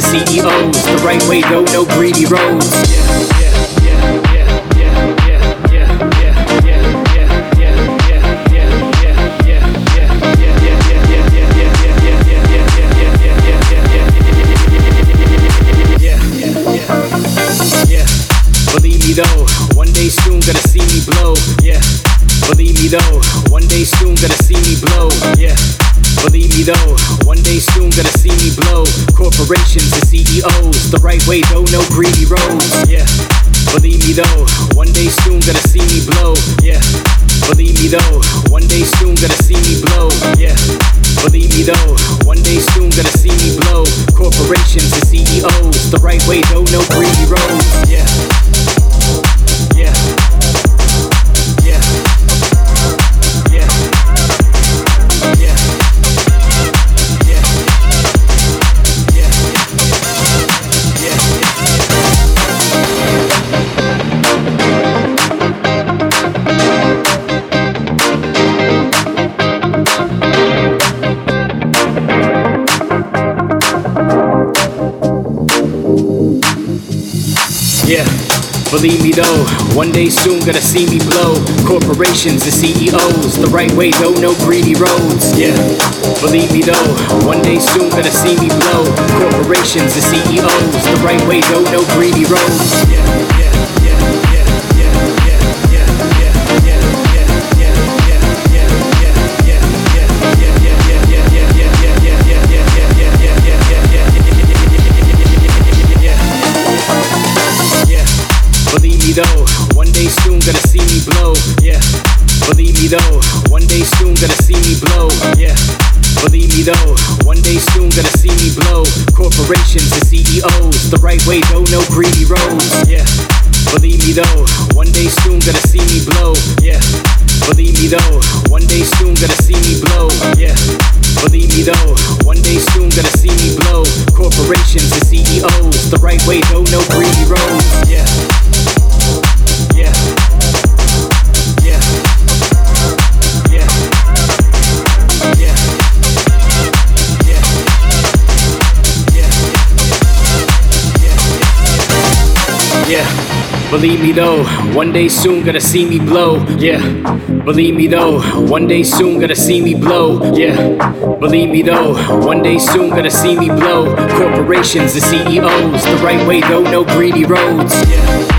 CEOs, the right way though, no greedy roads. Believe me though, one day soon gonna see me blow. Corporations and CEOs, the right way though, no greedy roads. Yeah, believe me though, one day soon gonna see me blow. Corporations and CEOs, the right way though, no greedy roads. Yeah. Though, one day soon gonna see me blow. Yeah. Believe me though, one day soon gonna see me blow. Corporations and CEOs, the right way though, no greedy roads. Yeah. Believe me though, one day soon gonna see me blow. Yeah. Believe me though, one day soon gonna see me blow. Yeah. Believe me though, one day soon gonna see me blow. Corporations and CEOs, the right way though, no greedy roads. Yeah. Yeah. Believe me though, one day soon gonna see me blow. Yeah. Believe me though, one day soon gonna see me blow. Yeah. Believe me though, one day soon gonna see me blow. Corporations and CEOs, the right way though, no greedy roads. Yeah.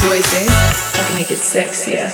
voices. I can make it sexier.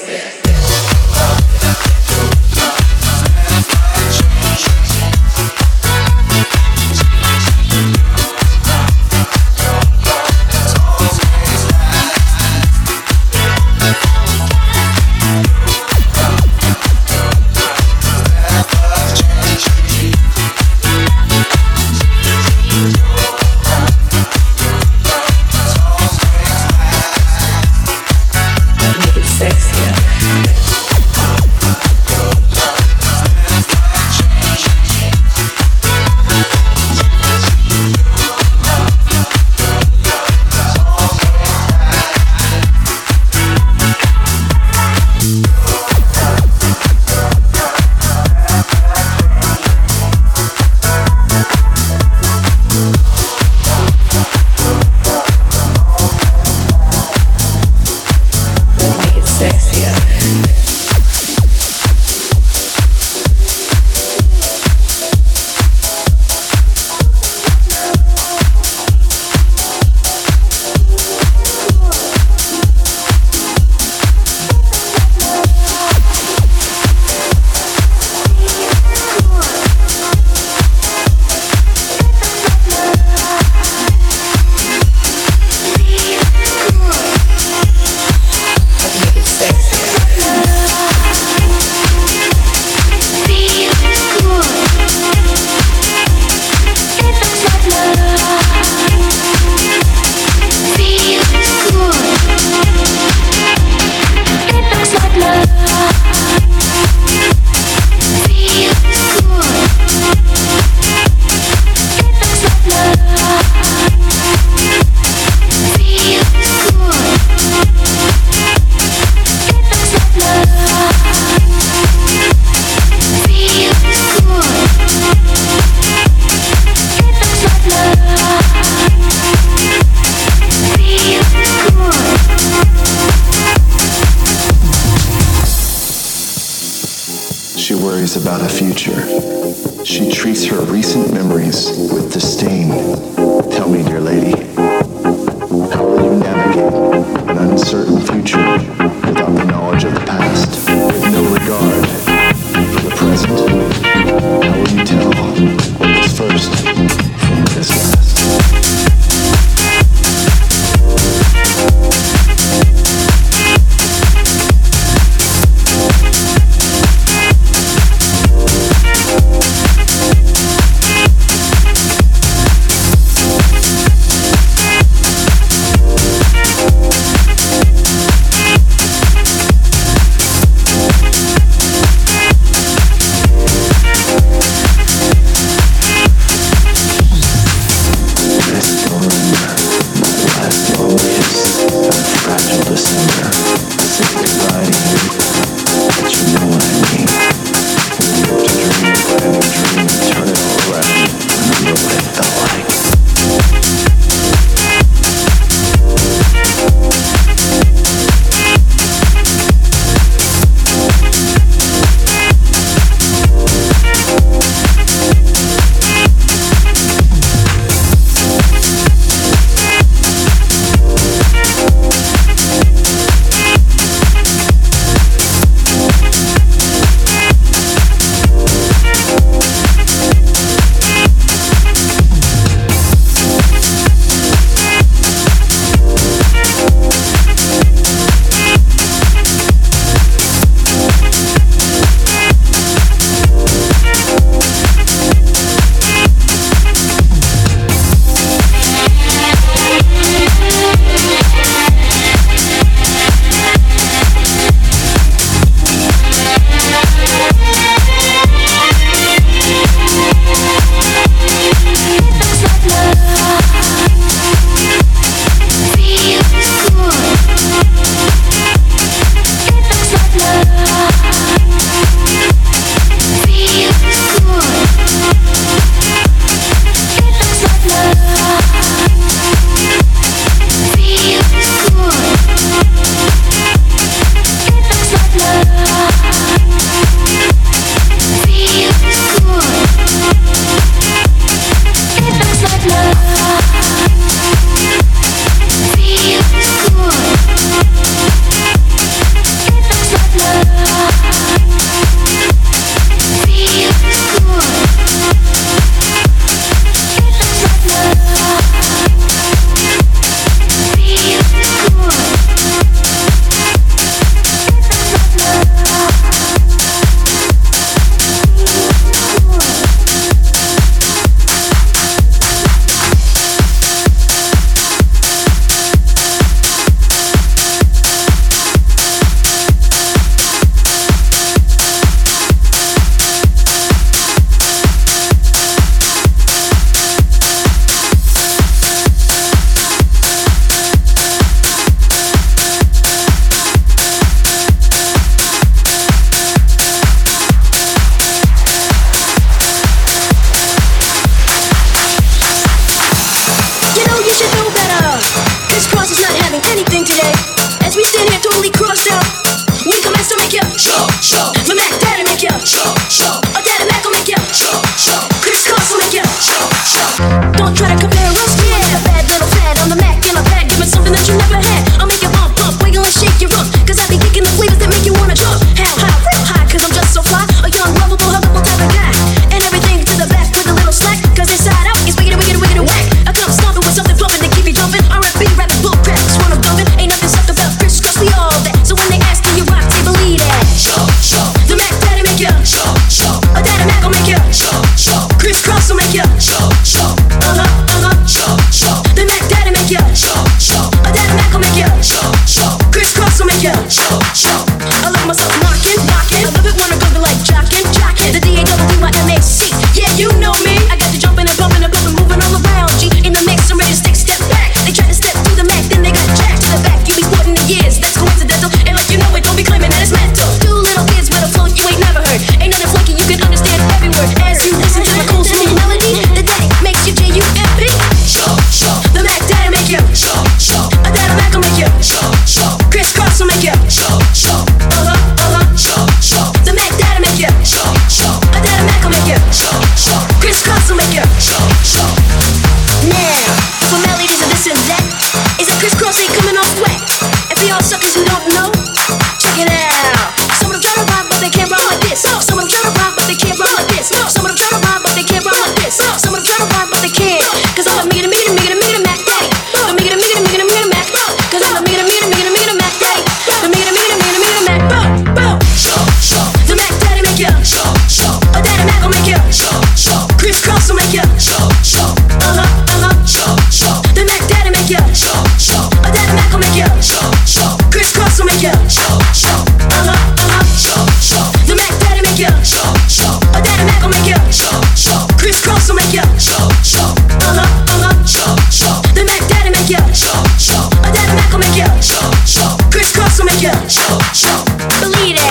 jump, believe it.